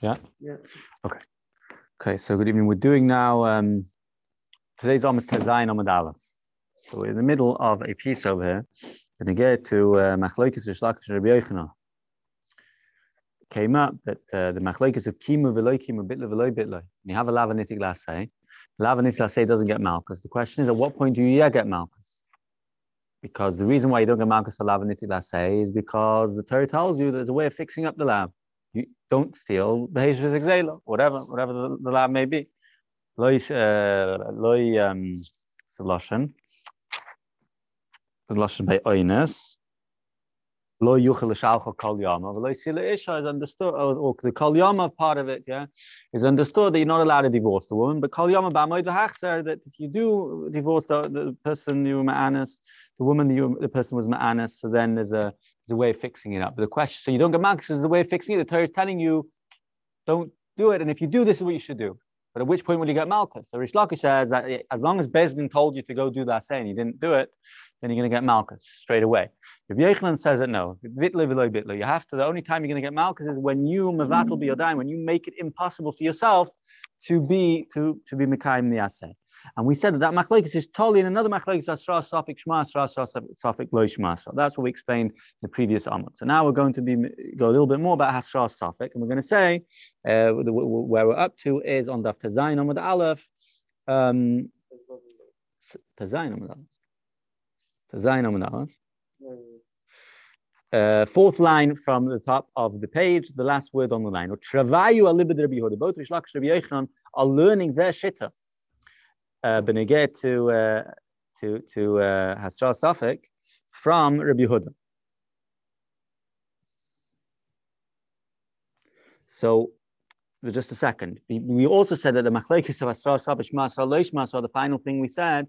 Yeah? Yeah. Okay. Okay, so good evening. We're doing now, um, today's almost Tezayin Amad Aleph. So we're in the middle of a piece over here. To get to uh, Machlokes Rishlakish Rabbi Yochanan. Came up that uh, the Machlokes of Kimu Veloy Kimu Bitla Veloy Bitla. You have a Lavanitic Lasay. Lavanitic Lasay doesn't get Malchus. The question is, at what point do you yeah, get Malchus? Because the reason why you don't get Malchus for Lavanitic Lasay is because the Torah tells you there's a way of fixing up the lab. You don't steal the Heshvis Exela, whatever, whatever the, the lab may be. Loy, uh, loy, um, Lashon. Lashon by Oines. Lo yuchel kol yama. Isha is understood, or, or the kol yama part of it, yeah, is understood that you're not allowed to divorce the woman. But kol yama b'amoid hachzer that if you do divorce the, the person you were ma'anis, the woman you the person was ma'anis, so then there's a there's a way of fixing it up. But the question, so you don't get malchus is the way of fixing it. The Torah is telling you, don't do it, and if you do, this is what you should do. But at which point will you get malchus? So Rish Lakish says that as long as Bezdin told you to go do that say and you didn't do it, then you're going to get malchus straight away. If Yechlan says that no, bitli v'loy you have to. The only time you're going to get malchus is when you mevatel biyodayim, when you make it impossible for yourself to be to to be mekayim asay. And we said that that machlekes is totally in another machlekes asra safik shma asra safik lo shma. So that's what we explained in the previous amot. So now we're going to be go a little bit more about hasra safik, and we're going to say uh, where we're up to is on daf tazayin amud aleph. Um, tazayin amud aleph. Uh, fourth line from the top of the page, the last word on the line. Travayu alibid Rabbi Yehuda. Both Rish Lakish Rabbi Yochanan are learning their shitta. Uh, to uh, to to uh, Hasra Safik from Rabbi Yehuda. So just a second. We also said that the machlekes of asra sabish masra loish masra. The final thing we said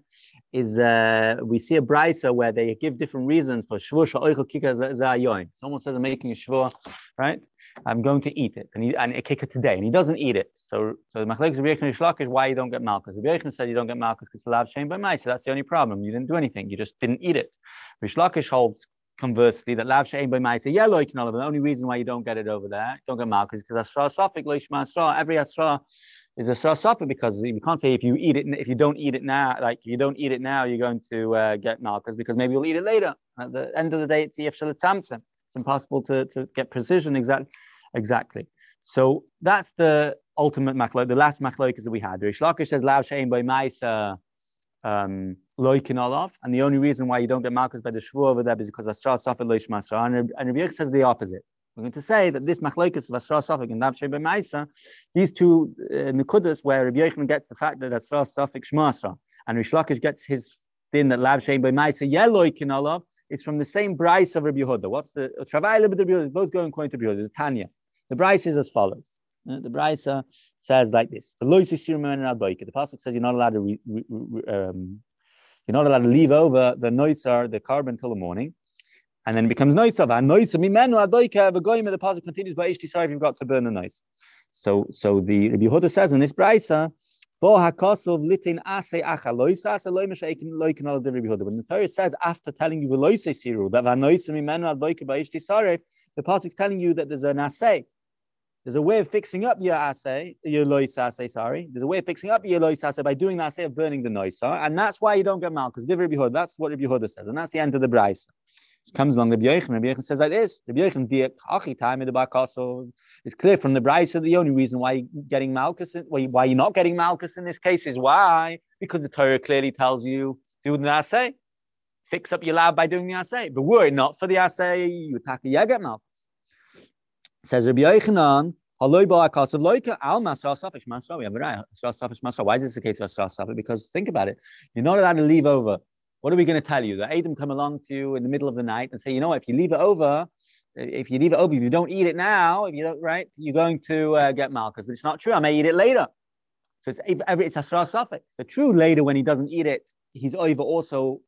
is uh, we see a brisa where they give different reasons for shvur. Someone says I'm making a shvur, right? I'm going to eat it, and he, and a kika today, and he doesn't eat it. So so the machlekes of Yechon Shlach is why you don't get malchus. The Yechon said you don't get malchus because it's allowed shame by mice. So that's the only problem. You didn't do anything. You just didn't eat it. Rish Lakish holds conversely, that lav she'en by ma'isa yellow can The only reason why you don't get it over there, don't get malchus, because asra safik loishma asra. Every asra is asra safik because you can't say if you eat it, if you don't eat it now, like if you don't eat it now, you're going to uh, get malchus because maybe you'll eat it later. At the end of the day, it's yef samson. It's impossible to, to get precision exactly. Exactly. So that's the ultimate machlok, the last machlok that we had. Rish Lakish says lav she'en by ma'isa um, loikin olav, and the only reason why you don't get malchus by the shvu over there is because asra safik loish masra. And Rabbi says the opposite. We're going to say that this machlokes of asra safik and navshe b'maisa, these two uh, where Rabbi Yechon gets the fact that asra safik shmasra, and Rish Lakish gets his thing that lav shein b'maisa yeloikin olav, It's from the same Bryce of Rabbi Yehuda. What's the Travail Rabbi Yehuda? Both going according to Rabbi Yehuda. It's Tanya. The Bryce is as follows. Uh, the Brisa says like this: The pasuk says you're not allowed to re, re, re, um, you're not allowed to leave over the noisar, the carbon till the morning, and then it becomes noisav. And noisav mimenu adoika v'goyim. The pasuk continues by ishti if you've got to burn the noise. So, so the Rabbi Yehuda says in this Brisa. When the Torah says after telling you that the pasuk is telling you that there's an asay there's a way of fixing up your assay, your lois assay, sorry. There's a way of fixing up your lois assay by doing the assay of burning the noisa. And that's why you don't get mal, because Rabbi Yehuda, that's what Rabbi Yehuda says. And that's the end of the Bryce. It comes along Rabbi Yechon. Rabbi Yechon says like this. Rabbi Yechon, the time in the. It's clear from the Bryce that the only reason why you're getting malchus, why you're not getting malchus in this case is why? Because the Torah clearly tells you, do the assay. Fix up your lab by doing the assay. But were it not for the assay, you attack a yagat malchus. Says Rabbi Yochanan, we have a right. Why is this the case of Asra Because think about it. You're not allowed to leave over. What are we going to tell you? The Adam come along to you in the middle of the night and say, you know, if you leave it over, if you leave it over, if you don't eat it now, if you don't, right, you're going to uh, get malchus. But it's not true. I may eat it later. So it's, it's Asra Safik. The true later when he doesn't eat it, he's over also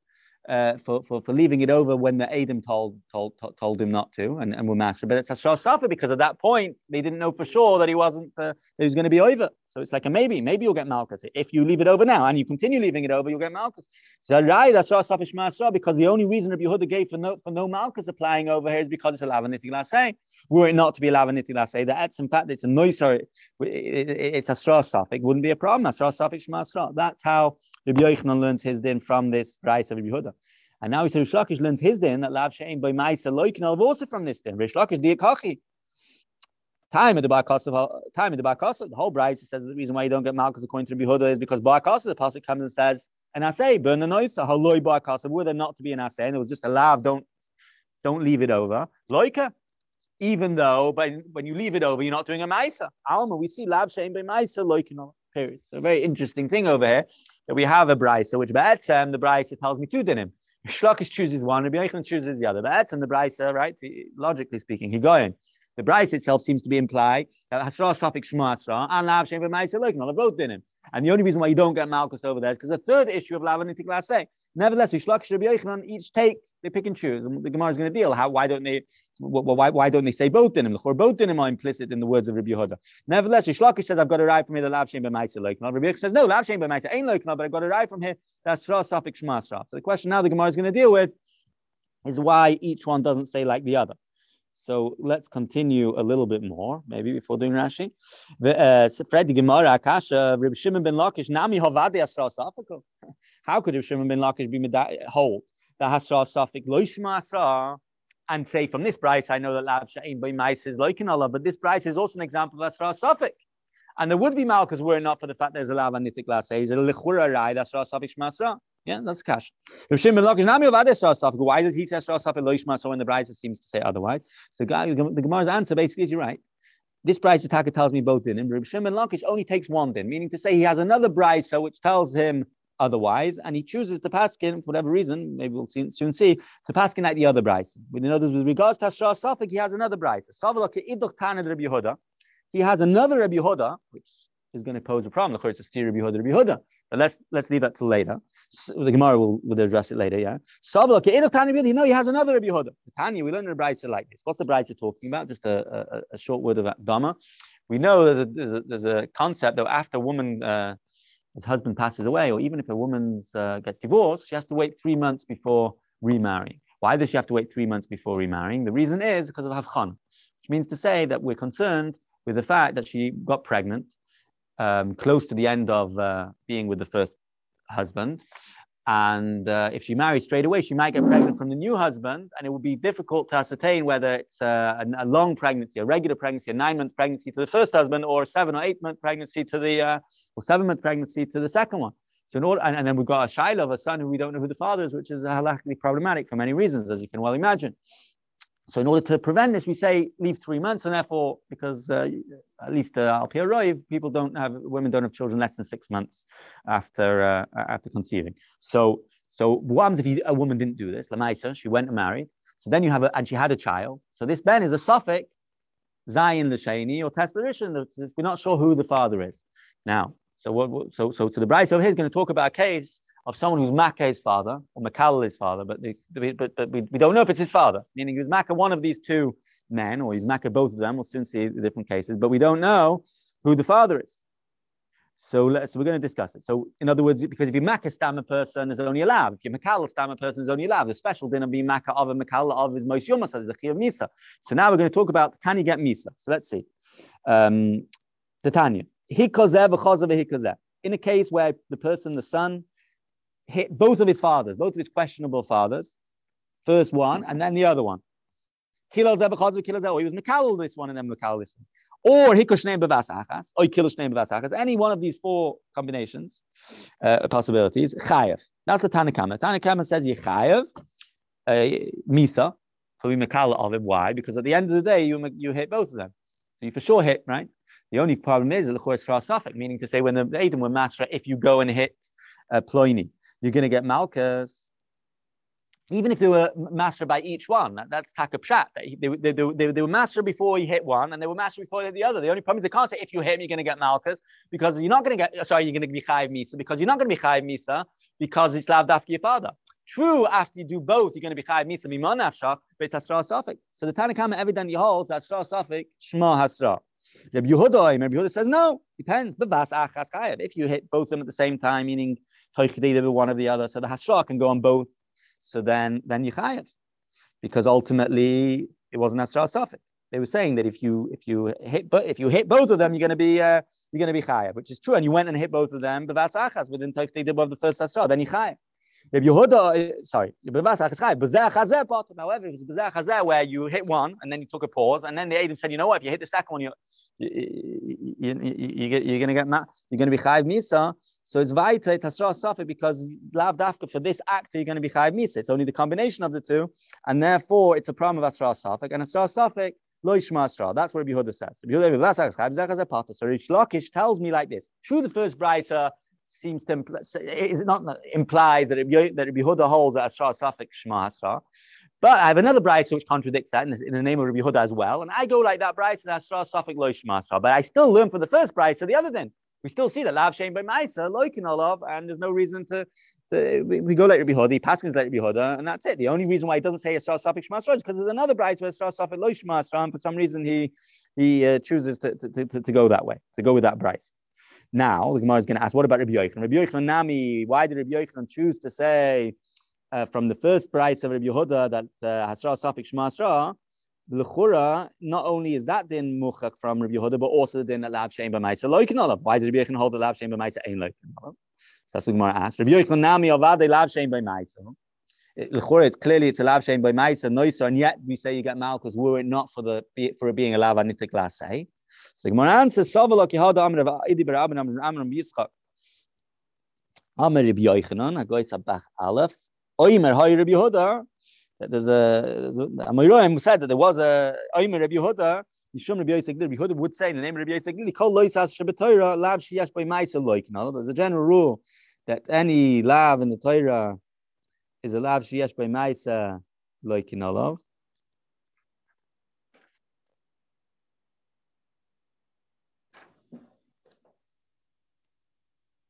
uh, for, for, for leaving it over when the Adam told told told him not to and, and were master. But it's a Safa because at that point they didn't know for sure that he wasn't uh, that he was going to be over. So it's like a maybe. Maybe you'll get Malchus. If you leave it over now and you continue leaving it over, you'll get Malchus. So right, that's because the only reason Rabbi Yehuda gave for no for no Malchus applying over here is because it's a lavaniti lasay. Were it not to be a lavaniti lasay, that's in fact it's a noise or it's a straw suffix, wouldn't be a problem. A straw suffix shma That's how Rabbi Yochanan learns his din from this price of Rabbi Yehuda. And now he says Rish Lakish learns his din that lav shein by ma'isa loikin also from this din. Rish Lakish diakachi. Time of the Barkasa, time of the Barkasa, the whole Bryce says the reason why you don't get Malchus according to Rabbi Huda is because Barkasa, the pasuk comes and says, and I say, burn the noise, haloi Barkasa, were there not to be an assay, and it was just a lav, don't don't leave it over. Loika, even though but when you leave it over, you're not doing a Maisa. Alma, we see lav shame by Maisa, loikin, period. So a very interesting thing over here that we have a Bryce, which Ba'etzem, the Bryce, tells me two dinim. Shlakish chooses one, Rabbi Yechon chooses the other. Ba'etzem, the Bryce, right, logically speaking, he going. The Bryce itself seems to be implied that Hasra suffix Shema Hasra and Lav Shem V'Maisa Loik, not both in him. And the only reason why you don't get Malchus over there is because the third issue of Lav and. Nevertheless, each take they pick and choose. And the Gemara is going to deal. How why don't they why, why don't they say both in him? The both in him are implicit in the words of Rabbi Yehuda. Nevertheless, Yishlakish says I've got a right from here the Lav Shem B'Maisa Loik. Rabbi Yochanan says no, Lav Shem B'Maisa ain't Loik, but I've got a right from here that's Shra suffix Shema So the question now the Gemara is going to deal with is why each one doesn't say like the other. So let's continue a little bit more, maybe before doing Rashi. Uh, Fred Gemara Akasha Reb Shimon ben Lakish Nami Asra Safiko. How could Reb Shimon ben Lakish be hold the Hasra Safik Loishma Asra and say from this price I know that Lab Sha'im by Mice is like Allah, but this price is also an example of Asra Safik. And there would be Malkas were it not for the fact there's a Lav and Nitik Lasa. He's a Lichura Rai, Asra Safik Shmasra. Yeah, that's cash. Rav Shimon Lakish Nami Avad Esrasaf. Why does he say Loishma so when the Brisa seems to say otherwise? So the Gemara's answer basically is you're right. This Brisa Taka tells me both din. And Reb Shimon Lakish only takes one din, meaning to say he has another Brisa which tells him otherwise, and he chooses to paskin for whatever reason, maybe we'll see, soon see, to paskin at the other brisa. With others, with regards to Asra Safik, he has another brisa. He has another Rabbi Yehuda, which is going to pose a problem. But let's let's leave that till later. So the Gemara will, will address it later. Yeah. Sabla You know he has another Rabbi Yehuda. Tanya we learn the Brisa like this. What's the Brisa talking about? Just a, a, a, short word of Dama. We know there's a, there's a, there's a concept that after a woman. Uh, his husband passes away, or even if a woman uh, gets divorced, she has to wait three months before remarrying. Why does she have to wait three months before remarrying? The reason is because of Havchan, which means to say that we're concerned with the fact that she got pregnant um, close to the end of uh, being with the first husband. And uh, if she marries straight away, she might get pregnant from the new husband, and it would be difficult to ascertain whether it's a, a, long pregnancy, a regular pregnancy, a nine-month pregnancy to the first husband, or a seven or eight-month pregnancy to the, uh, or seven-month pregnancy to the second one. So in order, and, and, then we've got a Shiloh of a son who we don't know who the father is, which is halachically problematic for many reasons, as you can well imagine. So in order to prevent this, we say leave three months, and therefore, because uh, at least uh, al Roiv, people don't have women don't have children less than six months after uh, after conceiving. So so what happens if you, a woman didn't do this? Lamaisa, she went and married. So then you have a, and she had a child. So this Ben is a suffix, Zion Lashani or Teslarishon. We're not sure who the father is. Now, so what? So so so the bride over here is going to talk about a case of someone who's Makkah's father or Makal father, but, but, but we, we don't know if it's his father, meaning he was Makkah one of these two men, or he's Makkah both of them. We'll soon see the different cases, but we don't know who the father is. So, let's, so we're going to discuss it. So, in other words, because if you're Makkah stammer person, is only allowed. If you're Makal stammer person, is only allowed. The special dinner being Makkah of a Makal of is Moshe Yoma, so there's a of Misa. So now we're going to talk about can you get Misa? So let's see. Um, Titania. In a case where the person, the son, hit both of his fathers, both of his questionable fathers, first one and then the other one. He was Mikal this one and then Mikal this one. Or Hikoshneim Bevasachas, or Kiloshneim Bevasachas, any one of these four combinations, uh, possibilities, Chayev. That's the Tanakama. Tanakama says Yechayev, uh, Misa, for Mikal of him. Why? Because at the end of the day, you, you hit both of them. So you for sure hit, right? The only problem is the Chor meaning to say when the Adam were Masra, if you go and hit uh, Ploini you're going to get Malkas. Even if they were master by each one, that, that's taka pshat. They, they, they, they, were master before you hit one, and they were master before the other. The only problem is they can't say if you hit him, you're going to get Malkas, because you're not going to get, uh, sorry, you're going to be Chayiv Misa, because you're not going to be Chayiv Misa, because it's laved after your father. True, after you do both, you're going to be Chayiv Misa Mimon Afshach, but it's Asra Safik. So the Tanakhama evidently holds that Asra Safik, Shema Hasra. Rabbi Yehuda, Rabbi Yehuda says no, depends. If you hit both of them at the same time, meaning one or the other, so the hasra can go on both. So then, then you chayev, because ultimately it wasn't hasra suffix. They were saying that if you if you hit but if you hit both of them, you're going to be uh, you're going to be chayev, which is true. And you went and hit both of them, bevas achas within did of the first hasra, then you chayev. Rabbi Yehuda, uh, sorry, however, it was where you hit one and then you took a pause, and then the Adam said, you know what, if you hit the second one, you, you, you, you, are going to get you're going to be chayiv misa. So it's vaita, it's hasra safi because lav dafka for this act you're going to be chayiv misa. It's only the combination of the two, and therefore it's a problem of hasra safik. And hasra safik lo yishma That's what Yehuda says. So Rish Lakish tells me like this: Through the first brisa seems to imply, is it not implies that Rabbi, that holds that hasra safik shma hasra. But I have another brisa which contradicts that in, in, the name of Rabbi Yehuda as well. And I go like that brisa, Asra Safik Lo But I still learn from the first brisa the other thing. We still see that Lav Shem by Maisa, Loikin Olav, and there's no reason to, to we, go like Rabbi Yehuda, Paskin's like Rabbi Yehuda, and that's it. The only reason why he doesn't say Asra Safik Shmasra is because there's another brisa where Asra Safik Lo Shmasra, and for some reason he he uh, chooses to, to, to, to, go that way, to go with that brisa. Now, the Gemara is going to ask, what about Rabbi Yochanan? Rabbi Yochanan Nami, why did Rabbi Yochanan choose to say uh, from the first price of Rabbi Yehuda that uh, Hasra Safik Shema Asra, L'chura, not only is that din muchak from Rabbi Yehuda, but also the din that Lav Shem B'maisa Loikin Why does Rabbi Yochanan hold the Lav Shem B'maisa Ein Loikin That's what Gemara asked. Rabbi Yochanan Nami Avade Lav Shem B'maisa. L'chura, it's clearly it's a Lav Shem B'maisa Noiser, and yet we say you get Malchus were it not for the for it being a Lav Anitik Lasei. So Gemara answers, Savalok Yehuda Amr Idi Barabin Amr Amr Yitzchak. Amr Rabbi Yochanan, Agoy Sabach Aleph. Oimer Hay Rabbi Yehuda. There's a, Amoyroim said that there was a Oimer Rabbi Yehuda. Yishum Rabbi Yosef Rabbi Yehuda would say in the name of Rabbi Yosef Glili, Kol Loisas Shabbatayra Lav Shiyash By Maisa Loik. There's a general rule that any lav in the Torah is a lav Shiyash By Maisa Loik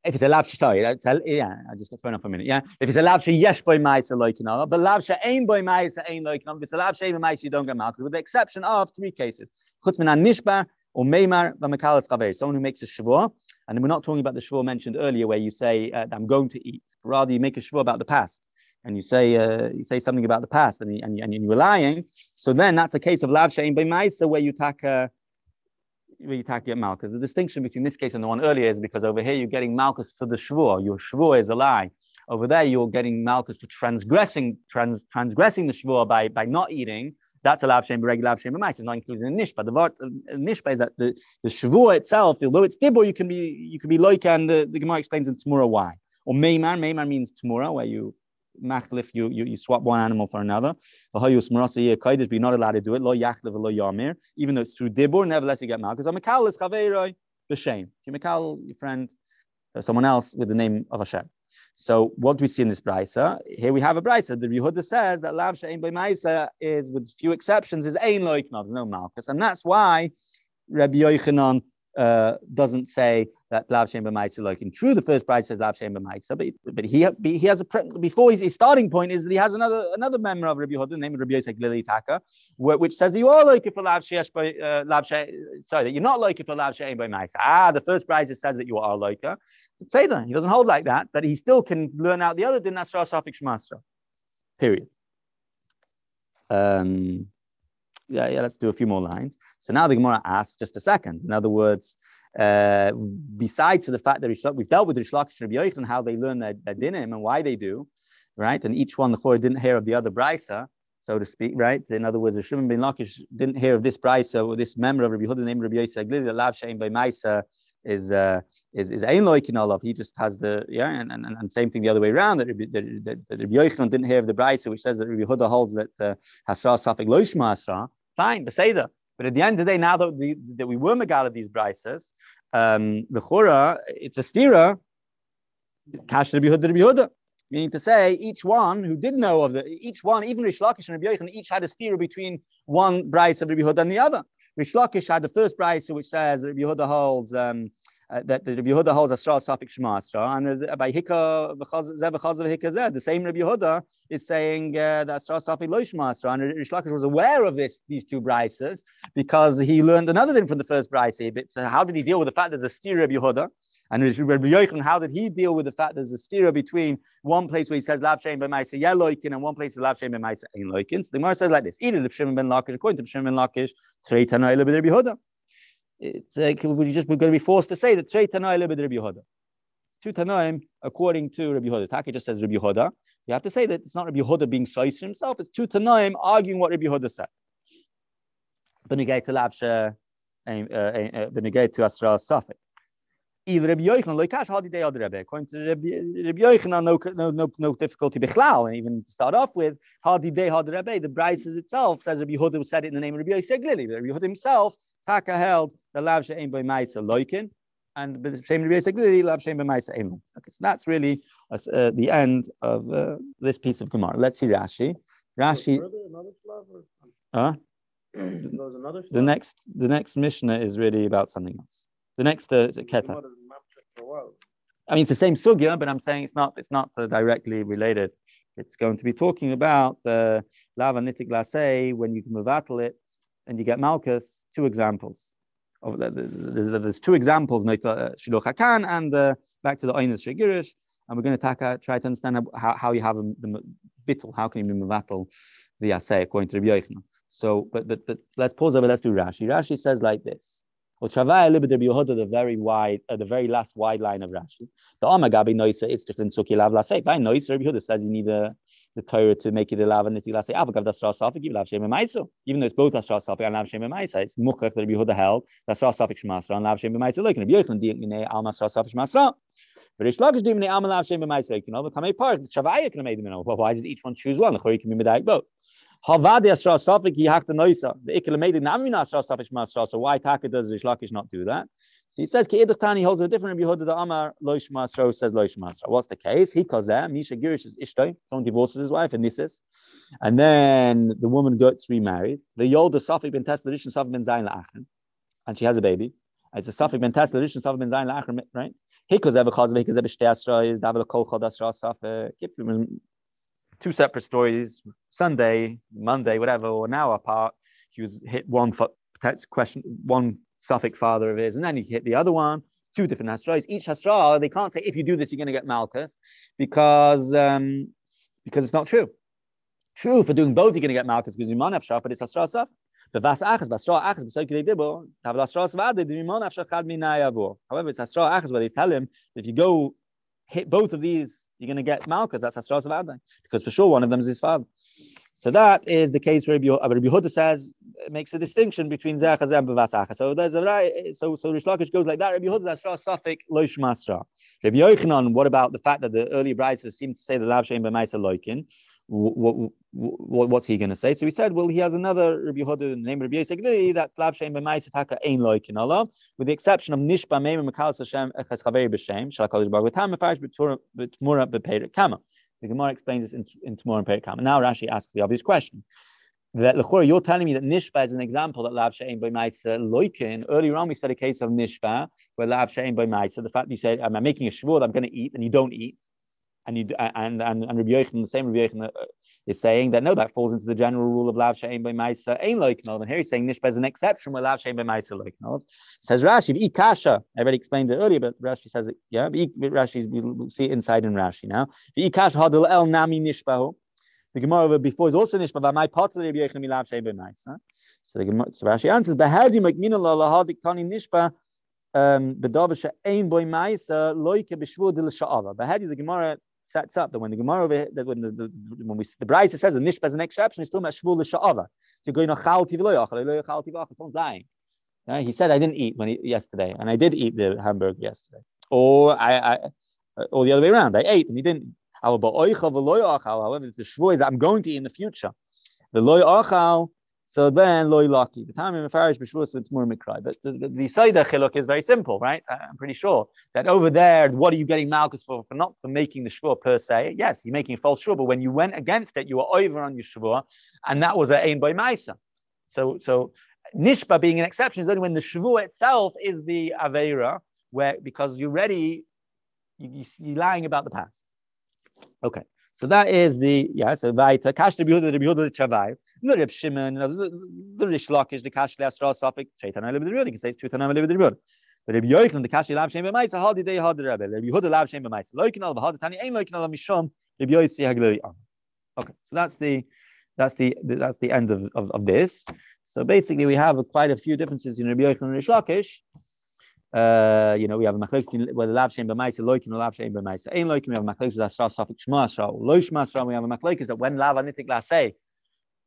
if it's a lav sorry, yeah, I just got thrown up a minute. Yeah, if it's a lav yes boy ma'isa loikinala, but lav ain boy ma'isa ain loikinala. If it's a lav she'ain ma'isa, you don't get malchus, with the exception of three cases: chutz minan nishbar or meimar v'mekalas chaver. Someone who makes a shavua, and we're not talking about the shavua mentioned earlier, where you say uh, I'm going to eat. Rather, you make a shavua about the past. And you say uh, you say something about the past, and, and, and you're lying. So then that's a case of lav she'ain by ma'isa, where you take a you talk Malchus. The distinction between this case and the one earlier is because over here you're getting Malchus for the Shvuah. Your Shvuah is a lie. Over there you're getting Malchus for transgressing trans, transgressing the Shvuah by, by not eating. That's a lav shem regular lav shem It's not included in nishba. The word uh, nishba is that the, the Shavua itself, although it's dibur, you can be you can be like, and the, the Gemara explains in Tamura why. Or meimar, meimar means Tamura, where you machlif, you, you, you swap one animal for another. You're not allowed to do it. Lo yachlev lo yamir. Even though it's through dibur, nevertheless you get malchus. Mekal is chaveiroi b'shem. If you mekal your friend, or someone else with the name of Hashem. So what do we see in this brisa? Here we have a brisa. The Yehuda says that lav she'ein b'maisa is, with few exceptions, is ein loiknov, no malchus, and that's why Rabbi Yochanan uh, doesn't say that Lav B'maisa like in true. The first bride says Lav Shem B'maisa, but but he he has a before his, his, starting point is that he has another another member of Rabbi Yehuda named Rabbi Yosef Glili Taka, which says you are like for Lav Shesh by uh, Lav Sorry, that you're not like for Lav Shem B'maisa. Ah, the first bride says that you are her. Say that he doesn't hold like that, but he still can learn out the other din Nasra Safik Shmasra. Period. Um, yeah, yeah, let's do a few more lines. So now the Gemara asks just a second. In other words, uh, besides for the fact that we've dealt with Rish Lakish and Rabbi Yochanan, how they learn their, their dinim and why they do, right? And each one, the Chor didn't hear of the other brisa, so to speak, right? In other words, the Shimon bin Lakish didn't hear of this brisa or this member of Rabbi Yehuda named Rabbi Yosef that Lav Shein by Maisa is uh, is is ein loikin olav. He just has the yeah, and, and, and same thing the other way around. That Rabbi, that, that, that didn't hear of the brisa, which says that Rabbi Yehuda holds that uh, Hasra Safik Loishma Hasra, fine, Beseda. But at the end of the day, now that we, that we were Megala these brises, um, the Chura, it's a stira, Kash Rabbi Yehuda. Meaning to say, each one who did know of the, each one, even Rish Lakish and Rabbi each had a stira between one bryce of Rabbi Yehuda and the other. Rish Lakish had the first bryce which says Rabbi Yehuda holds um, that the Rabbi Yehuda holds Asra Safik Shema Asra, and uh, by Hika Hika the same Rabbi Yehuda is saying uh, that Asra Safik Lo Shema and Rish Lakish was aware of this these two brises because he learned another thing from the first brise. So how did he deal with the fact there's a steer Rabbi Yehuda? And Rabbi Yochanan, how did he deal with the fact there's a stira between one place where he says Lav Shem ben Maisa Yeloikin and one place is Lav Shem ben Maisa Ein Loikin? So the Gemara says like this: Either the Shimon ben Lakish, according to Shimon ben Lakish, Tzrei Tanai Rabbi Yehuda it's like we're just we're going to be forced to say that Trey Tanai Rabbi Yehuda. Two Tanaim, according to Rabbi Yehuda. Taki just says Rabbi Yehuda. You have to say that it's not Rabbi Yehuda being Shais himself. It's two Tanaim arguing what Rabbi Yehuda said. To Lavsha, Benegay uh, uh, to Asra Safik. Either Rabbi Yochanan, Loikash Hadi Day Rabbi. According to Rabbi, Yochanan, no, no, no, no difficulty. And even to start off with, Hadi Day Hadi Rabbi, the Bryces itself says Rabbi Yehuda said it in the name of Rabbi. Rabbi Yehuda himself Taka held the lav she'ein by ma'isa loikin, and the same Rabbi Yisrael lav she'ein by ma'isa ein Okay, so that's really uh, uh, the end of uh, this piece of Gemara. Let's see Rashi. Rashi. Huh? the next, the next Mishnah is really about something else. The next uh, Keta. I mean, it's the same sugya, but I'm saying it's not. It's not uh, directly related. It's going to be talking about uh, lava nitik lase when you can mevatel it and you get Malchus, two examples. Of the, the, there's two examples, Shiloh Hakan and uh, back to the Einis Shigirish. and we're going to taka, try to understand how, how you have the bittul, how can you be mevatel the assay according to Rabbi Yochanan. So, but, but, but let's pause over, let's do Rashi. Rashi says like this. The very wide, uh, the very last wide line of Rashi. The Amagabi Noisa, it's different. Suki Lav Lasei. By Noisa, Rabbi Yehuda says you need a the Torah to make it a lav and niti lasei avagav dasra safik give lav shem ma'isa. Even though it's both dasra safik and lav shem ma'isa, it's muchach that Rabbi Yehuda held dasra safik shmasra and lav shem ma'isa. Look, Rabbi Yochanan diak minei al masra safik shmasra. But Rish Lakish diak minei al lav shem ma'isa. You know, become a part. Shavaya can have made them. Well, why does each one choose one? The Chori can be medayik both. Havadi asra safik yihach the noisa. The it namina asra safik shmasra. So why Taka does Rish Lakish not do that? So he says, Tani holds a different Rabbi Yehuda, the Amar Loish Masro says Loish Masro. What's the case? He that Misha Girish is Ishtoi, someone divorces his wife, and Nisis. And then the woman gets remarried. The Yolda Safik ben Tesla Rishon Safik ben Zayin. And she has a baby. It's a Safik ben Tesla Rishon Safik ben Zayin La'achin, right? Hikos ever calls Hikos ever Shtei Asra is David Kol Chod Asra Safik. Two separate stories. Sunday, Monday, whatever, or an hour apart. He was hit one question, one Suffolk father of his, and then he hit the other one, two different Hastras. Each Hastra, they can't say if you do this, you're going to get Malchus, because um, because it's not true. True, for doing both, you're going to get Malchus because you might have Shah, but it's Hastra Saf. However, it's Hastra Achas where they tell him if you go hit both of these, you're going to get Malchus. That's Hastra Savadai. Because for sure one of them is his father. So that is the case where Rabbi, Yehuda uh, says makes a distinction between Zechaz and Bavasacha. So there's a right. So so Rish Lakish goes like that. Rabbi Yehuda that's Safik Loish Masra. Rabbi Yochanan, what about the fact that the early brides seem to say the Lav Shem B'Maisa Loikin? What, what, what's he going to say? So he said, well, he has another Rabbi Yehuda named Rabbi Yosef that Lav Shem B'Maisa Taka Ein Loikin Allah, with the exception of Nishba Meim Mekal Hashem Echas Chaveri B'Shem Shalakolish Baruch Tam Mefarish B'Tmura B'Peirik Kama. The Gemara explains this in, in Tamura in Perikam. Now Rashi asks the obvious question. That Lechora, you're telling me that Nishba is an example that Lav She'en by Maisa Loikin. Earlier on, we said a case of Nishba, where Lav She'en by Maisa, the fact that you say, I'm making a shvur that I'm going to eat, and you don't eat and you and and and Rabbi Yochanan, the same Rabbi Yochanan uh, is saying that no, that falls into the general rule of lav she'ein by ma'isa ain't like no. And here he's saying nishba is an exception where lav she'ein by ma'isa like no. Says Rashi, ikasha. I already explained it earlier, but Rashi says it. Yeah, Rashi we'll see it inside in Rashi now. Ikasha hadil el nami nishbahu. The Gemara before is also nishba, but my part of the Rabbi Yochanan lav she'ein by ma'isa. So the Gemara, so Rashi answers, "Behadi makmina la lahadik tani nishba." Um, the Gemara sets up that when the Gemara that when the, the when we the Brisa says a nishba as an exception, it's still mashvul l'sha'ava. To go in a chal tivloyach, chal tivach, someone's dying. Yeah, he said I didn't eat when he, yesterday, and I did eat the hamburger yesterday, or I, I or the other way around, I ate and he didn't. However, it's the shvur that I'm going to eat in the future. The loy achal so then loy lucky. The time in Mefarish B'Shvus it's more mikrai. But the, the, the chiluk is very simple, right? Uh, I'm pretty sure that over there, what are you getting Malchus for? For not for making the Shvur per se. Yes, you're making a false Shvur, but when you went against it, you were over on your Shvur, and that was a aim by Maisa. So so Nishba being an exception is only when the Shvur itself is the Aveira, where because you're ready, you, you, are lying about the past. Okay, so that is the yeah. So weiter kash the Yehuda the Yehuda the Chavai. The Shimon, the Rish Lakish, the. You say The the Yehuda Tani, Mishom, Yoisi Okay, so that's the that's the that's the end of, of, of this. So basically, we have a, quite a few differences in Rabbi Yochanan and Rish Lakish. Uh, you know, we have a machlek whether lav shem b'maisa loikin lav shem b'maisa. Ein loikin, we have a machlek with asra safik shma asra. Lo shma we have a machlek is that when lav anitik lasei,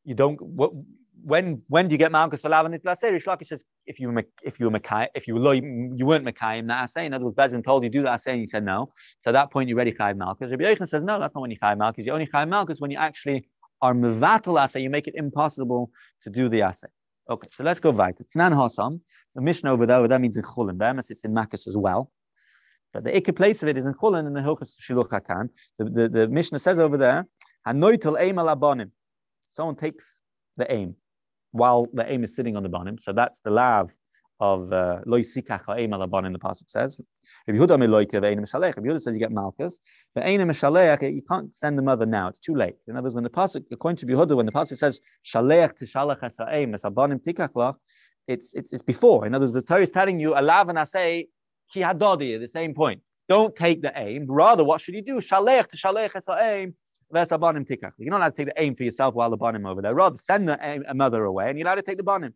you don't. What, when when do you get malchus for lav anitik lasei? Rish Lakish says if you were if you were makai if you were you weren't makayim that asay. In other words, Bezin told you do that asay and you said no. So at that point you already chayiv malchus. Rabbi Yochanan says no, that's not when you chayiv malchus. You only chayiv malchus when you actually are mevatel asay. You make it impossible to do the asay. Okay, so let's go weiter. Tnan Hasam. The Mishnah over there, that means in Chulin. Be'emes it's in Makkas as well. But the ikka place of it is in Chulin in the Hilchas Shiluch HaKan. The, the, the Mishnah says over there, Hanoitel aim al abonim. Someone takes the aim while the aim is sitting on the bonim. So that's the lav of uh, loy sikach ha'eim alabon in the pasuk says. If Yehuda meloike ve'enim. If Yehuda says you get malchus, ve'enim mishalech, you can't send the mother now. It's too late. In other words, when the pasuk, according to Yehuda, when the pasuk says shalech tishalach es ha'eim es abonim tikach it's it's it's before. In other words, the Torah is telling you alav and asay ki hadodi at the same point. Don't take the aim. Rather, what should you do? Shalech tishalech es ha'eim. You're not allowed to take the aim for yourself while the bonim over there. Rather, send the aim, a mother away, and you're allowed to take the bonim.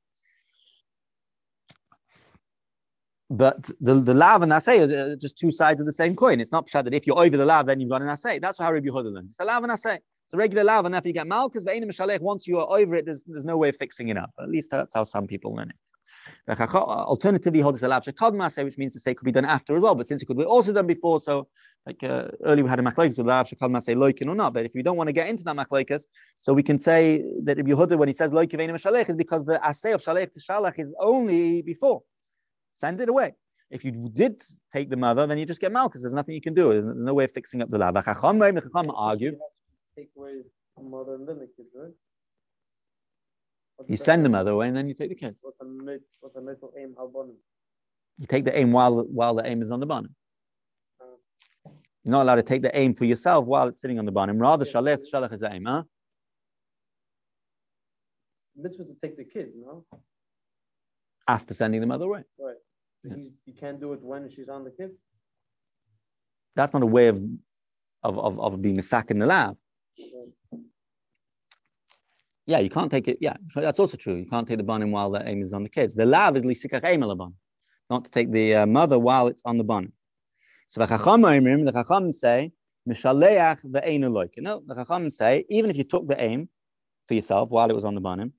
But the, the lav and asay are just two sides of the same coin. It's not pshat that if you're over the lav, then you've got an asay. That's how Rabbi Yehuda learns. It's a lav and asay. It's a regular lav, and after you get malchus, once you are over it, there's, there's no way of fixing it up. At least that's how some people learn it. Alternatively, holds a lav shekad which means to say could be done after as well. But since it could be also done before, so like uh, earlier we had a machlekes with lav shekad masay loikin or not. But if we don't want to get into that machlekes, so we can say that Rabbi Yehuda, when he says loikin veinim shalech, is because the asay of shalech to shalach is only before. Send it away. If you did take the mother, then you just get malchus. There's nothing you can do. There's no way of fixing up the lav. Chacham argue. Take away the mother and then the kids, right? you send the mother away and then you take the kid. What's the what's aim? How? You take the aim while while the aim is on the bottom. You're not allowed to take the aim for yourself while it's sitting on the bottom. Rather, shalech shalech is the aim, huh? Mitzvah to take the kid, no? After sending the mother away. Right. Yeah. You can't do it when she's on the kid. That's not a way of of, of, of being a sack in the lab. Yeah, you can't take it. Yeah, that's also true. You can't take the banim while the aim is on the kids. The lab is lisikach aim ala bun, not to take the uh, mother while it's on the banim. So the chacham the chacham say mishaleach the loik. No, the chacham say even if you took the aim for yourself while it was on the banim,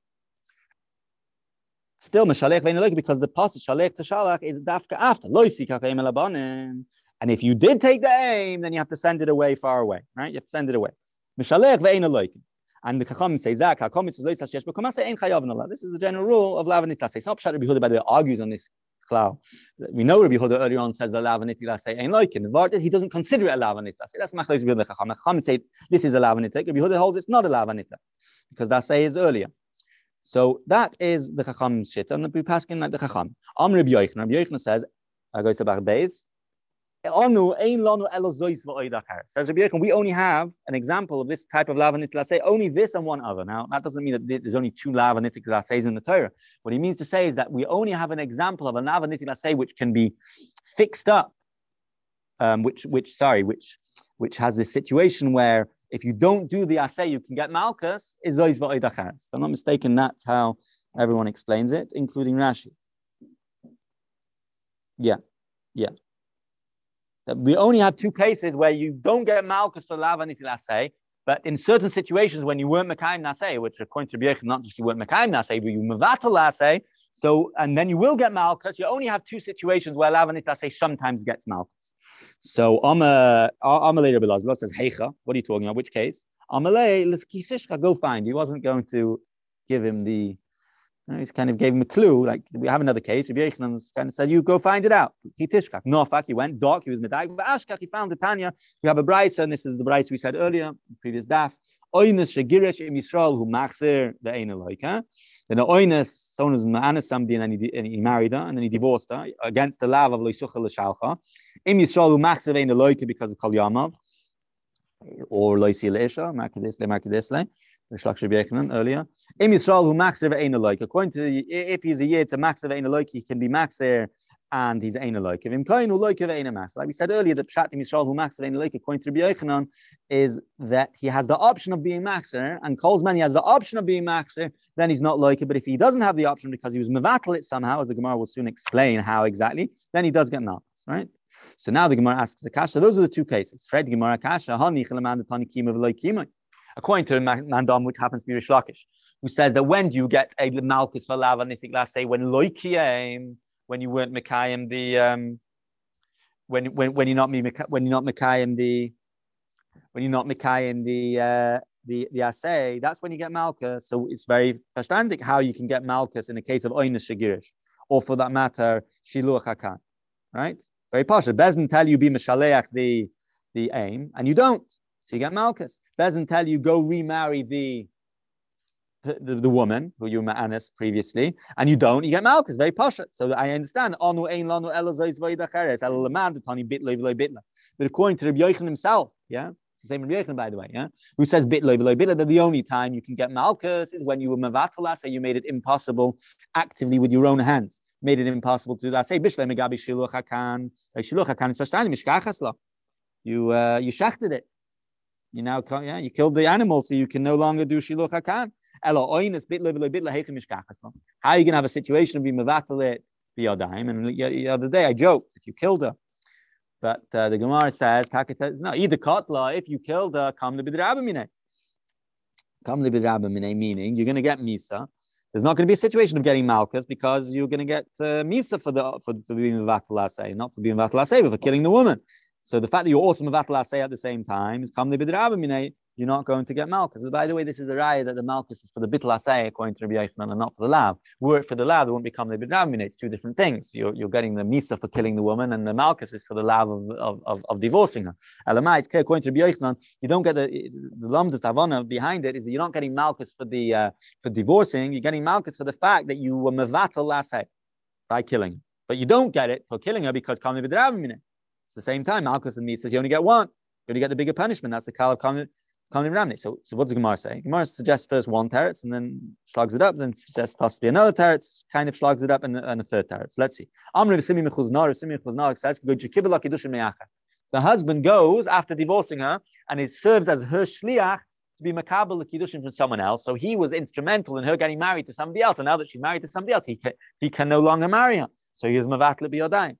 still mishalech loik because the pasuk shalech to is dafka after loisikach aim and if you did take the aim, then you have to send it away far away, right? You have to send it away. Mishalech ve'ein aloikim. And the Chacham says that Chacham says lois hashesh b'kamasa ein chayav This is the general rule of lavanit It's not Pshat Rabbi Huda, by the way, argues on this cloud. We know Rabbi Huda earlier on says the lavanit lasei ein loikin. The Vart he doesn't consider it a lavanit That's Machlois Rabbi Huda Chacham. Chacham say this is a lavanit Rabbi Huda holds it's not a lavanit because that say is earlier. So that is the Chacham shit. And the pass in like the Chacham. Am Rabbi Yochanan. Rabbi Yochanan says, I go to Beis. Says we only have an example of this type of lavanitic say only this and one other. Now, that doesn't mean that there's only two lavanitic lasays in the Torah. What he means to say is that we only have an example of a lavanitic lasay which can be fixed up, um, which, which, sorry, which, which has this situation where if you don't do the asay, you can get malchus, is If I'm not mistaken, that's how everyone explains it, including Rashi. Yeah, yeah we only have two cases where you don't get malchus for lava say, but in certain situations when you weren't mekayim nasei, which according to B'yech, not just you weren't mekayim nasei, but you mevatel nasei, so and then you will get malchus. You only have two situations where lava say sometimes gets malchus. So later Bilazlo says Heicha. What are you talking about? Which case? Amalei let's go find. He wasn't going to give him the he kind of gave him a clue. Like we have another case. Rabbi Yochanan kind of said, "You go find it out." He tishkach. No, fuck. He went dark. He was medag. But ashkach. He found the Tanya. We have a brayso, and this is the brayso we said earlier, previous daf. Oinus shegirish im Yisrael who machzir the ein Eloika. Then the oinus, someone who's ma'anas somebody and he, married her and then he divorced her against the law of loisucha l'shalcha. Im Yisrael who machzir ein Eloika because of kol yamav or loisi leisha, markidisle, markidisle. Earlier. Im Yisrael who maxer ve'ein aloik. According to if he's a year to maxer ve'ein aloik, he can be maxer and he's ein aloik. If him kain aloik ve'ein max. Like we said earlier, the pshat in Yisrael who maxer ve'ein aloik, according to Rabbi Yochanan, is that he has the option of being maxer, and Cole's man he has the option of being maxer, then he's not loik. But if he doesn't have the option because he was mevatel it somehow, as the Gemara will soon explain how exactly, then he does get malchus, right? So now the Gemara asks the kasha. Those are the two cases. Fred Gemara kasha. Hani chilaman tani kima v'loy kima according to Mandam, which happens to be Rish Lakish, who says that when do you get a lava, anything, let's say when Loikiyim, when you weren't Mekayim the um, when when when you're not when you're not Mekayim the when you're not Mekayim the uh, the the assay, that's when you get Malchus. So it's very verstandig how you can get Malchus in the case of Oinus Shagirish, or for that matter, Shiluach Hakan. Right? Very partial. Bezin tell you be Meshaleach the the aim, and you don't. So you get Malchus. Doesn't tell you go remarry the the, the woman who you met Anis previously, and you don't, you get Malchus. Very posh. So I understand. But according to Rabbi Yochanan himself, yeah, it's the same Rabbi Yochanan, by the way, yeah, who says bit loy bitla that the only time you can get Malchus is when you were mavatal say you made it impossible actively with your own hands. Made it impossible to do that. Say bishle megabi shiluch hakan. Shiluch hakan You uh, you shachted it. You now, yeah, you killed the animal, so you can no longer do shiluch hakan. How are you going to have a situation of being mevatalit biyadayim? And the other day I joked, if you killed her, but uh, the Gemara says, no, either kotla, if you killed her, come to bidrabamine. Come to bidrabamine, meaning you're going to get misa. There's not going to be a situation of getting malchus because you're going to get uh, misa for the for, for being mevatalasei, not for being but for killing the woman. So the fact that you're also mevatel say at the same time is kam you're not going to get malchus. By the way, this is a raya that the malchus is for the bitl asay according to Rabbi Yochanan and not for the lav. Were it for the lav, it won't become the bidravimine. It's two different things. You're, you're getting the misa for killing the woman, and the malchus is for the lav of, of, of, of divorcing her. Elamai, it's according to Rabbi Yochanan, you don't get the the lamdas tavana behind it is that you're not getting malchus for the uh, for divorcing. You're getting malchus for the fact that you were mevatel lasay by killing, but you don't get it for killing her because kam bidravimine. It's the same time. Malchus and me says you only get one. You only get the bigger punishment. That's the Kal of Kamim Ramni. So, so what's the Gemara saying? Gemara suggests first one teretz and then slugs it up, then suggests possibly another teretz, kind of slugs it up, and, and a third teretz. Let's see. The husband goes after divorcing her and he serves as her shliach to be makabel kiddushin from someone else. So he was instrumental in her getting married to somebody else. And now that she's married to somebody else, he can, he can no longer marry her. So he is mavatla.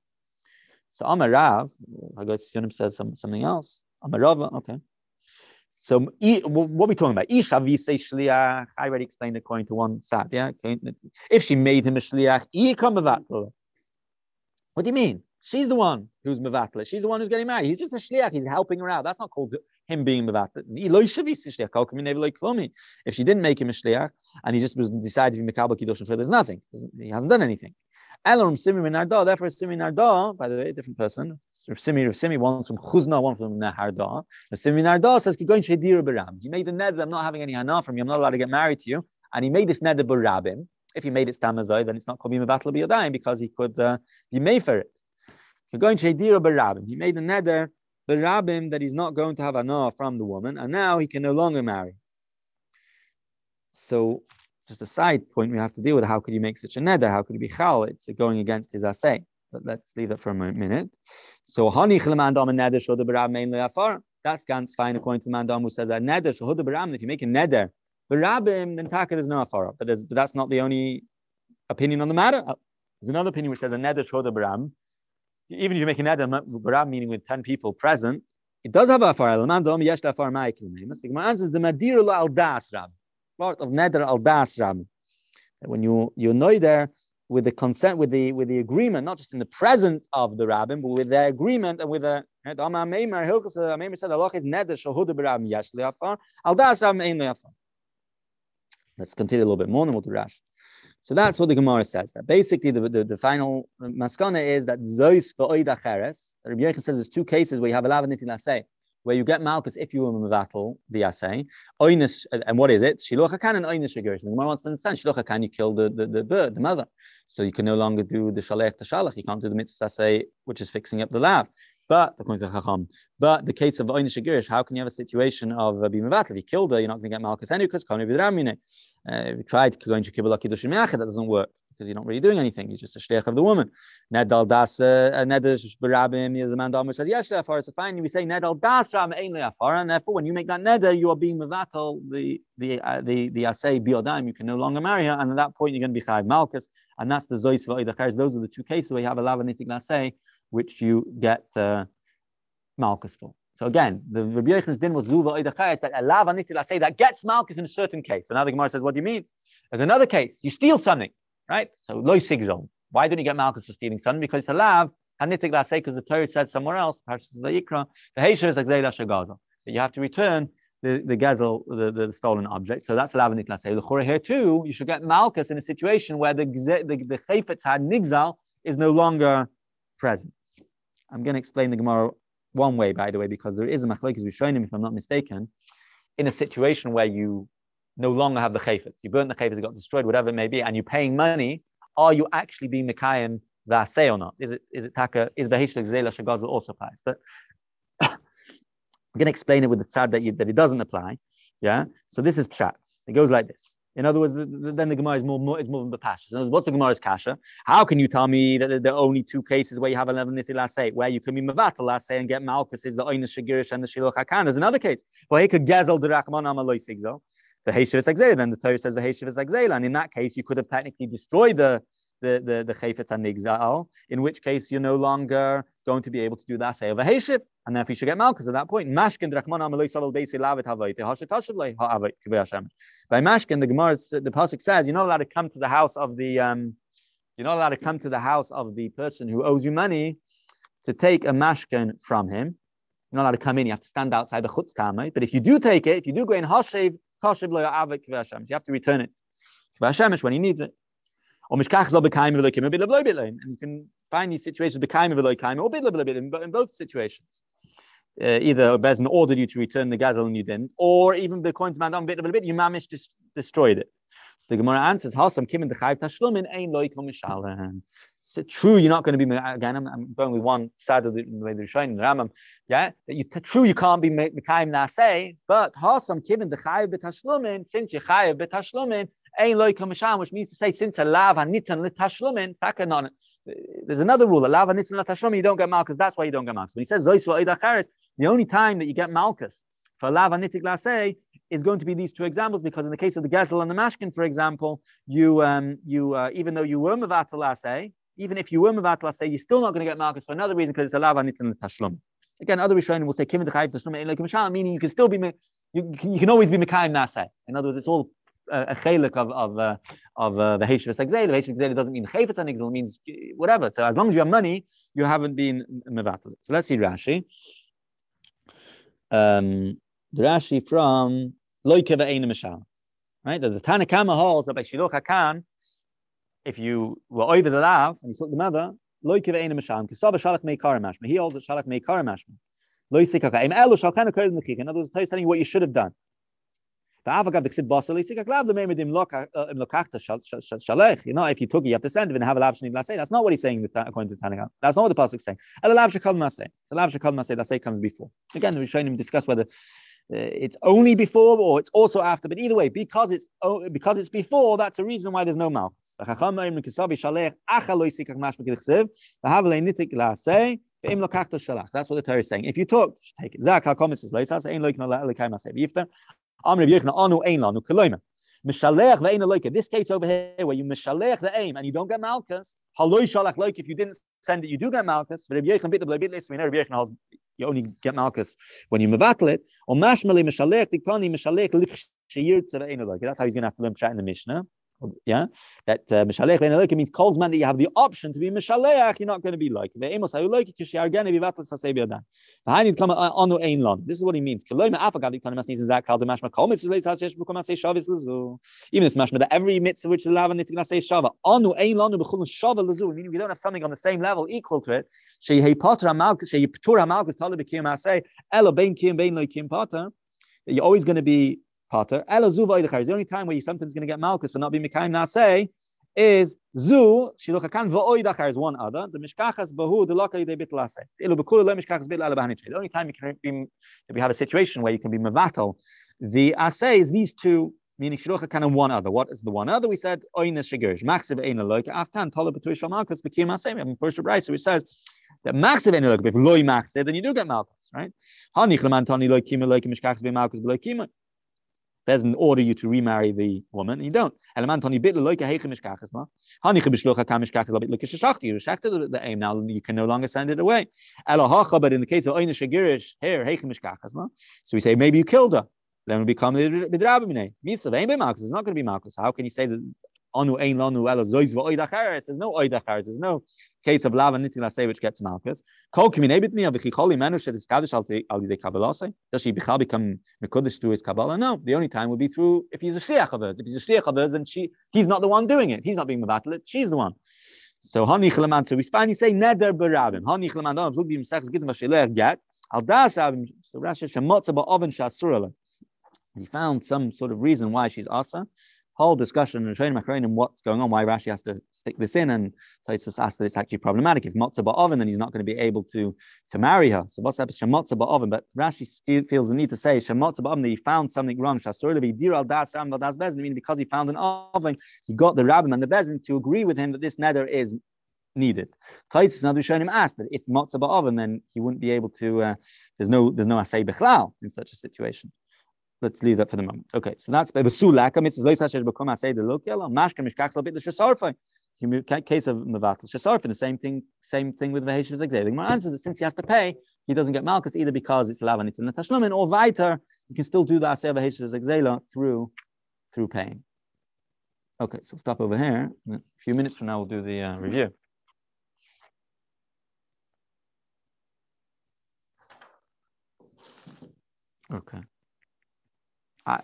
So Amar Rav, I guess Yonim says some, something else. Amar Rav, okay. So what are we talking about? Isha shliach. I already explained according to one side. Yeah. If she made him a shliach. What do you mean? She's the one who's mevatla. She's the one who's getting married. He's just a shliach. He's helping her out. That's not called him being mevatla. If she didn't make him a shliach and he just was decided to be mekabel kiddush there's nothing. He hasn't done anything. Elom Simi Narda, therefore Simi Narda, by the way, a different person. Simi Simi, one's from Chuzna, one from Naharda. Simi Narda says, going Shedir Baram. He made the ned I'm not having any hana from you, I'm not allowed to get married to you. And he made this ned Barabim. If he made it Stamazoi, then it's not called Battle Biyadayim because he could uh, be made for it. Going Shedir Barabim. He made the nether Barabim that he's not going to have hana from the woman, and now he can no longer marry. So just a side point we have to deal with. How could you make such a neder? How could you be chal? It's going against his assay. But let's leave it for a minute. So hanich lemandam and neder should b'ram main le'afar. That's ganz fine according to the mandam who says that neder should b'ram. If you make a neder b'rabim, then taka there's no afar. But, but that's not the only opinion on the matter. Uh, there's another opinion which says a neder should b'ram. Even if you make a neder b'ram, meaning with ten people present, it does have afar. Lemandam yesh afar ma'iklim. The answer is the madir al das rab part of neder al das rabbi. When you you know there with the consent, with the with the agreement, not just in the presence of the rabbin, but with the agreement and with the eh, uh, ein le'afar. Let's continue a little bit more, and we'll do Rash. So that's what the Gemara says. That basically the, the, the final maskana is that zois v'oid acheres. Rabbi Yechon says there's two cases where you have a lav say where you get malchus if you were mevatel the assay. Oinish, and what is it? Shiloh hakan and oinish agirish. The Gemara wants to understand shiloh hakan. You kill the, the the bird, the mother, so you can no longer do the shalech the shalach. You can't do the mitzvah assay, which is fixing up the lab. But according to Chacham, but the case of oinish agirish, how can you have a situation of uh, being mevatel? If you killed her, you're not going to get malchus anyway because kanei b'dramine. Uh, we tried going to kibbutz that doesn't work because you're not really doing anything. You're just a shliach of the woman. Nedal das uh, nedal barabim. The man Dahmer says yes, afar. So fine. We say nedal das ram ein afar, and therefore when you make that neder, you are being mevatel the the uh, the the asay biodam. You can no longer marry her, and at that point you're going to be chayv malchus, and that's the zois v'oidachers. Those are the two cases where you have a lavanitic asay, which you get uh, malchus for. So again, the Rabbi Yochanan's din was zuva oidachayas that a lavanitic asay that gets malchus in a certain case. So now the Gemara says, what do you mean? There's another case. You steal something right? So loy sigzol. Why don't you get malchus for stealing something? Because it's a lav. Hanitik lasei, because the Torah says somewhere else, perhaps the Yikra, the Heisher is like shagaza. So you have to return the, the gazel, the, the stolen object. So that's a lav and lasei. The here too, you should get malchus in a situation where the the, the had nigzal is no longer present. I'm going to explain the Gemara one way, by the way, because there is a machlekes rishonim, if I'm not mistaken, in a situation where you no longer have the chayfetz. You burnt the chayfetz, it got destroyed, whatever it may be, and you're paying money. Are you actually being mekayim say or not? Is it is it taka is behishlik zela shagaz will also applies? But I'm going to explain it with the tzad that, you, that it doesn't apply. Yeah. So this is pshat. It goes like this. In other words, the, the, then the Gemara is more, more is more than the pasha. So what's the Gemara's kasha? How can you tell me that there are only two cases where you have 11 niti lasei, where you can be mavatal lasei and get malchus is the oinish shagirish and the shiloch hakan? There's another case. Well, he could gezel the Heshiv is then the Torah says the Heshiv is and in that case, you could have technically destroyed the the the, the Chayfetz and Nigzal, in which case you're no longer going to be able to do that say of a and if you should get Malchus at that point. Mashkin Drachman Saval Beisi Lavit Havait, Hashatashavlei Havait Kivayashem. By Mashkin, the Gemara, the Pasuk says, you're not allowed to come to the house of the um, you're not allowed to come to the house of the person who owes you money to take a mashkin from him. You're not allowed to come in. You have to stand outside the chutz tamei. But if you do take it, if you do go in hashev you have to return it. when he needs it. And you can find these situations but in both situations. Uh, either Bezin ordered you to return the gazel and you didn't, or even the coin to man bit bit, you managed to destroyed it. So the Gemara answers, "Hasam kim in the chayv tashlumin ein loy mishalan." It's true, you're not going to be again. I'm, I'm going with one side of the, way they're showing the Rambam. Yeah, you, true, you can't be mekayim nasei, but hasam kim the chayv betashlumin. Since you chayv betashlumin, ein loy mishalan, which means to say since a lav hanitan letashlumin, takanon. There's another rule: a lav hanitan letashlumin, you don't get malchus. That's why you don't get malchus. But he says zoisva idacharis. The only time that you get malchus for lav hanitik lasei is going to be these two examples because in the case of the Gezel and the Mashkin, for example, you um, you uh, even though you were Mavatal even if you were say you're still not going to get Malchus for another reason because it's a Lava Nitin Tashlum. Again, other Rishonim will say Kim the Chayiv Tashlum like meaning you can still be you, you can always be Mekayim Nasei. In other words, it's all uh, a chelik of of uh, of uh, the Heshavas Exel. The Exel doesn't mean Chayfetz Exel, means whatever. So as long as you have money, you haven't been Mavatal. So let's see Rashi. Um, the Rashi from loikeva ein mishal. Right? The Tanakama holds that by shiloch hakan, if you were over the lav and you took the mother, loikeva ein mishal. Kisava shalach meikar mashma. He holds that shalach meikar mashma. Loisikaka. Im elu shalkana koyd mechik. In other words, telling you what you should have done. You know, if you took it, you have to send it and have a lav shani lasei. That's not what he's saying according to Tanakam. That's not what the pasuk is saying. El lav shakal masei. So lav shakal masei. Lasei comes before. Again, we're showing him discuss whether Uh, it's only before or it's also after. But either way, because it's oh, because it's before, that's a reason why there's no malchus. That's what the Torah is saying. If you talk, take it. Zak hakomis is leisas ein loik no lekai masei b'yifta. Amr v'yichna anu ein lanu koloima. Mishalech ve'ein loika. This case over here, where you mishalech the aim and you don't get malchus, haloi shalach loik. If you didn't send it, you do get malchus. But Rabbi Yechon bit the bit list. We know Rabbi Yechon you only get malchus when you mevatel it. Or. That's how he's going to have to learn chat in the Mishnah. Yeah, that uh, Mishalech ben means calls man that you have the option to be Mishaleach, you're not going to be like. The Amos Ayuloki Kishiargani Vivatas Hasebiadan. The Hainid come on Ein Lon. This is what he means. Even this mashma that every mitzvah which is in the say Shava. Anu Ein Lon Bechulun Shava Lazu, meaning we don't have something on the same level equal to it. Shei Potter Amalkus, Shei Ptur Amalkus, Talib Kim Asay, Elo Bein Kim Bein Lo Kim Potter. You're always going to be Potter. The only time where you sometimes going to get Malkus for not being Mekayim Nasay is zu shiluchakan v'oidachar is one other. The mishkachas bahu the loka yidei bit lase. Ilu bekulu le mishkachas bit The only time you can be, we have a situation where you can be mevatel, the asay is these two, meaning shiluchakan and one other. What is the one other? We said oines shigerish machsiv ein loika afkan tola betu shal malchus bekim asay. We in first brayso which says that machsiv ein loika if loy machsiv then you do get malchus, right? Hanich leman tani loy kima loika mishkachas be malchus loy kima doesn't order you to remarry the woman, you don't. the aim now, you can no longer send it away. But in the case of Shagirish, here, so we say maybe you killed her. Then we become the Midrabimine. Misa, it's not going to be Malchus. How can you say that Anu Ein Lanu Zoiz? There's no Oidacharis, there's no case of lava nitzil say which gets malchus. Kol al yidei. Does she become mekudish through his kabbalah? No, the only time would be through if he's a shliach of hers. If he's a shliach of hers, then she he's not the one doing it. He's not being mevatel She's the one. So hani chleman. So we finally say neder berabim. Hani chleman. Don't look gitim. Al das rabim. So Rashi shemotza ba'oven shasur He found some sort of reason why she's asa whole discussion in Shane and what's going on, why Rashi has to stick this in, and Tosfos asked that it's actually problematic. If Motza Ba'oven, then he's not going to be able to, to marry her. So what's up Shemotza Ba'oven? But Rashi feels the need to say Shemotza Ba'oven that he found something wrong. Shasur Levi Das Das Bezin, meaning because he found an oven, he got the rabbin and the Bezin to agree with him that this nether is needed. Taisus him asked that if Motza Ba'oven, then he wouldn't be able to. Uh, there's no there's no asay bechlal in such a situation let's leave that for the moment. Okay, so that's besulaka mitzvah lois hasher bekom asay the look yellow mashka mishkach lo bit the shasarfa. Case of mevatel shasarfa, the same thing, same thing with veheshiv zegzeling. My answer that since he has to pay, he doesn't get malchus either because it's lav and it's in the tashlumin, or weiter, you can still do the asay veheshiv zegzela through through paying. Okay, so stop over here. A few minutes from now, we'll do the uh, review. Okay. I,